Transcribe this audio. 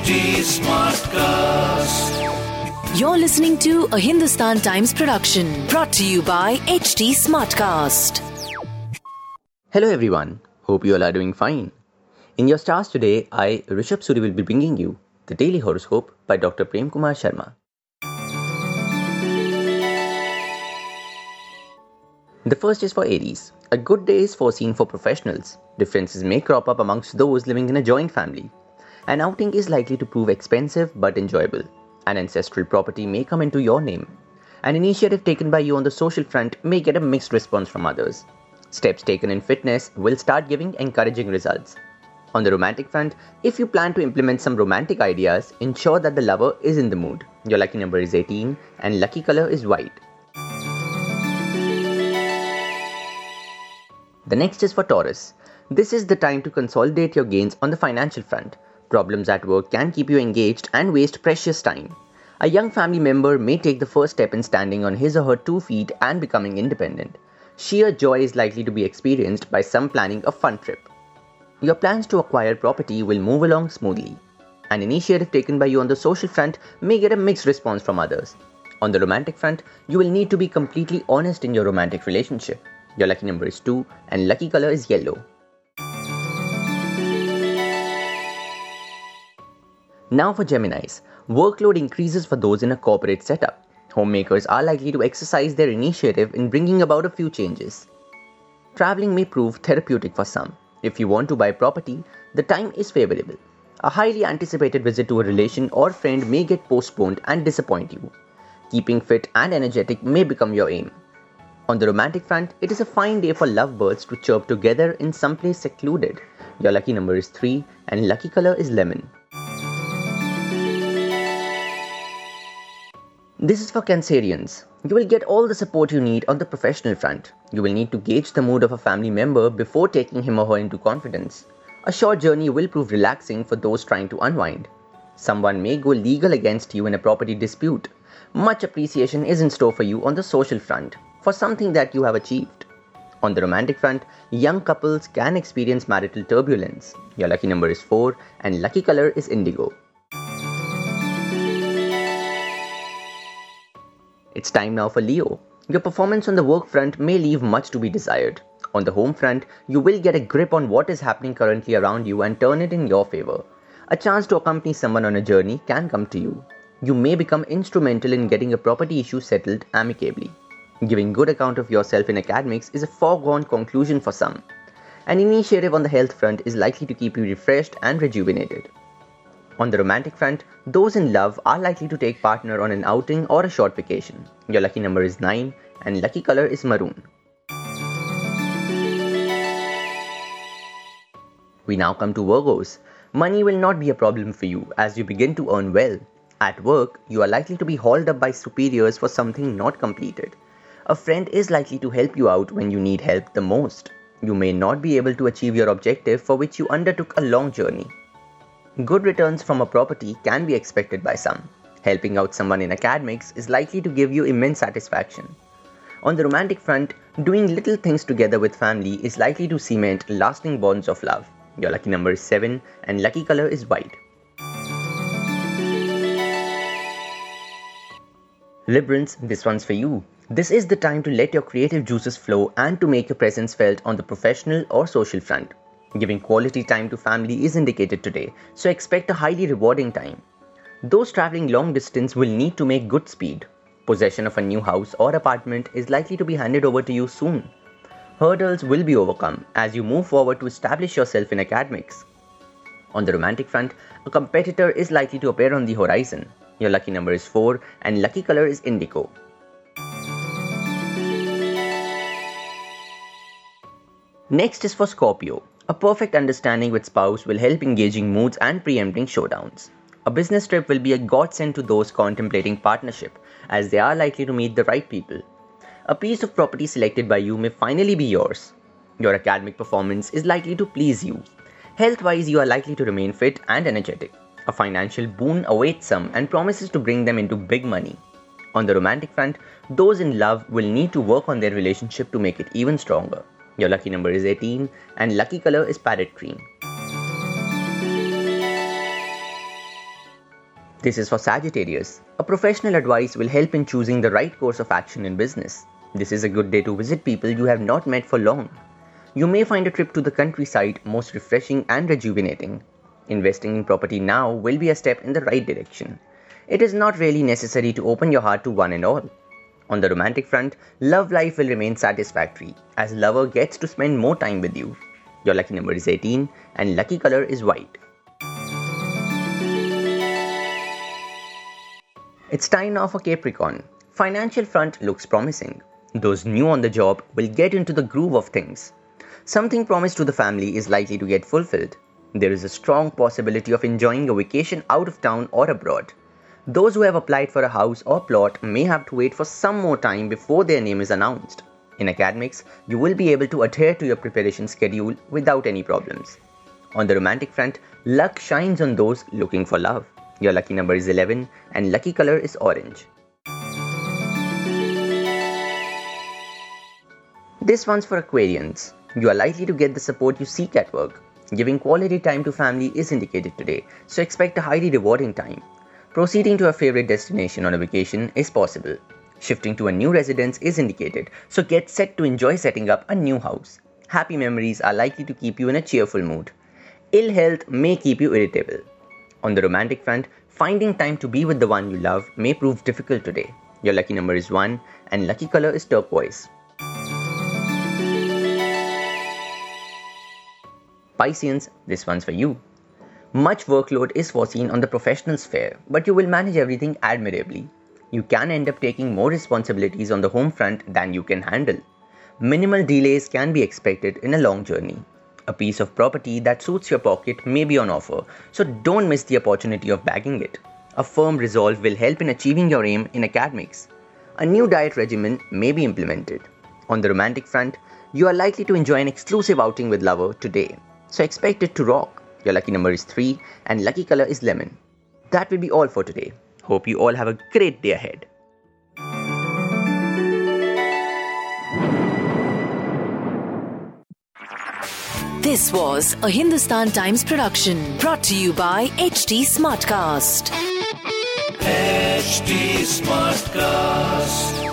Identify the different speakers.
Speaker 1: HT Smartcast.
Speaker 2: You're listening to a Hindustan Times production brought to you by HT Smartcast.
Speaker 3: Hello everyone, hope you all are doing fine. In your stars today, I, Rishabh Suri, will be bringing you the daily horoscope by Dr. Prem Kumar Sharma. The first is for Aries. A good day is foreseen for professionals. Differences may crop up amongst those living in a joint family. An outing is likely to prove expensive but enjoyable. An ancestral property may come into your name. An initiative taken by you on the social front may get a mixed response from others. Steps taken in fitness will start giving encouraging results. On the romantic front, if you plan to implement some romantic ideas, ensure that the lover is in the mood. Your lucky number is 18 and lucky color is white. The next is for Taurus. This is the time to consolidate your gains on the financial front. Problems at work can keep you engaged and waste precious time. A young family member may take the first step in standing on his or her two feet and becoming independent. Sheer joy is likely to be experienced by some planning a fun trip. Your plans to acquire property will move along smoothly. An initiative taken by you on the social front may get a mixed response from others. On the romantic front, you will need to be completely honest in your romantic relationship. Your lucky number is 2 and lucky color is yellow. Now for Geminis. Workload increases for those in a corporate setup. Homemakers are likely to exercise their initiative in bringing about a few changes. Traveling may prove therapeutic for some. If you want to buy property, the time is favorable. A highly anticipated visit to a relation or friend may get postponed and disappoint you. Keeping fit and energetic may become your aim. On the romantic front, it is a fine day for lovebirds to chirp together in some place secluded. Your lucky number is 3 and lucky color is lemon. This is for Cancerians. You will get all the support you need on the professional front. You will need to gauge the mood of a family member before taking him or her into confidence. A short journey will prove relaxing for those trying to unwind. Someone may go legal against you in a property dispute. Much appreciation is in store for you on the social front for something that you have achieved. On the romantic front, young couples can experience marital turbulence. Your lucky number is 4 and lucky color is indigo. It's time now for Leo. Your performance on the work front may leave much to be desired. On the home front, you will get a grip on what is happening currently around you and turn it in your favor. A chance to accompany someone on a journey can come to you. You may become instrumental in getting a property issue settled amicably. Giving good account of yourself in academics is a foregone conclusion for some. An initiative on the health front is likely to keep you refreshed and rejuvenated. On the romantic front, those in love are likely to take partner on an outing or a short vacation. Your lucky number is 9 and lucky color is maroon. We now come to Virgos. Money will not be a problem for you as you begin to earn well. At work, you are likely to be hauled up by superiors for something not completed. A friend is likely to help you out when you need help the most. You may not be able to achieve your objective for which you undertook a long journey. Good returns from a property can be expected by some. Helping out someone in academics is likely to give you immense satisfaction. On the romantic front, doing little things together with family is likely to cement lasting bonds of love. Your lucky number is 7 and lucky color is white. Librans, this one's for you. This is the time to let your creative juices flow and to make your presence felt on the professional or social front. Giving quality time to family is indicated today, so expect a highly rewarding time. Those traveling long distance will need to make good speed. Possession of a new house or apartment is likely to be handed over to you soon. Hurdles will be overcome as you move forward to establish yourself in academics. On the romantic front, a competitor is likely to appear on the horizon. Your lucky number is 4 and lucky color is indigo. Next is for Scorpio. A perfect understanding with spouse will help engaging moods and preempting showdowns. A business trip will be a godsend to those contemplating partnership, as they are likely to meet the right people. A piece of property selected by you may finally be yours. Your academic performance is likely to please you. Health wise, you are likely to remain fit and energetic. A financial boon awaits some and promises to bring them into big money. On the romantic front, those in love will need to work on their relationship to make it even stronger. Your lucky number is 18 and lucky color is parrot cream. This is for Sagittarius. A professional advice will help in choosing the right course of action in business. This is a good day to visit people you have not met for long. You may find a trip to the countryside most refreshing and rejuvenating. Investing in property now will be a step in the right direction. It is not really necessary to open your heart to one and all. On the romantic front, love life will remain satisfactory as lover gets to spend more time with you. Your lucky number is 18 and lucky color is white. It's time now for Capricorn. Financial front looks promising. Those new on the job will get into the groove of things. Something promised to the family is likely to get fulfilled. There is a strong possibility of enjoying a vacation out of town or abroad. Those who have applied for a house or plot may have to wait for some more time before their name is announced. In academics, you will be able to adhere to your preparation schedule without any problems. On the romantic front, luck shines on those looking for love. Your lucky number is 11 and lucky color is orange. This one's for Aquarians. You are likely to get the support you seek at work. Giving quality time to family is indicated today, so expect a highly rewarding time. Proceeding to a favorite destination on a vacation is possible. Shifting to a new residence is indicated, so get set to enjoy setting up a new house. Happy memories are likely to keep you in a cheerful mood. Ill health may keep you irritable. On the romantic front, finding time to be with the one you love may prove difficult today. Your lucky number is 1 and lucky color is turquoise. Pisceans, this one's for you. Much workload is foreseen on the professional sphere, but you will manage everything admirably. You can end up taking more responsibilities on the home front than you can handle. Minimal delays can be expected in a long journey. A piece of property that suits your pocket may be on offer, so don't miss the opportunity of bagging it. A firm resolve will help in achieving your aim in academics. A new diet regimen may be implemented. On the romantic front, you are likely to enjoy an exclusive outing with lover today, so expect it to rock. Your lucky number is 3 and lucky color is lemon. That will be all for today. Hope you all have a great day ahead.
Speaker 2: This was a Hindustan Times production brought to you by HT Smartcast.
Speaker 1: HT Smartcast.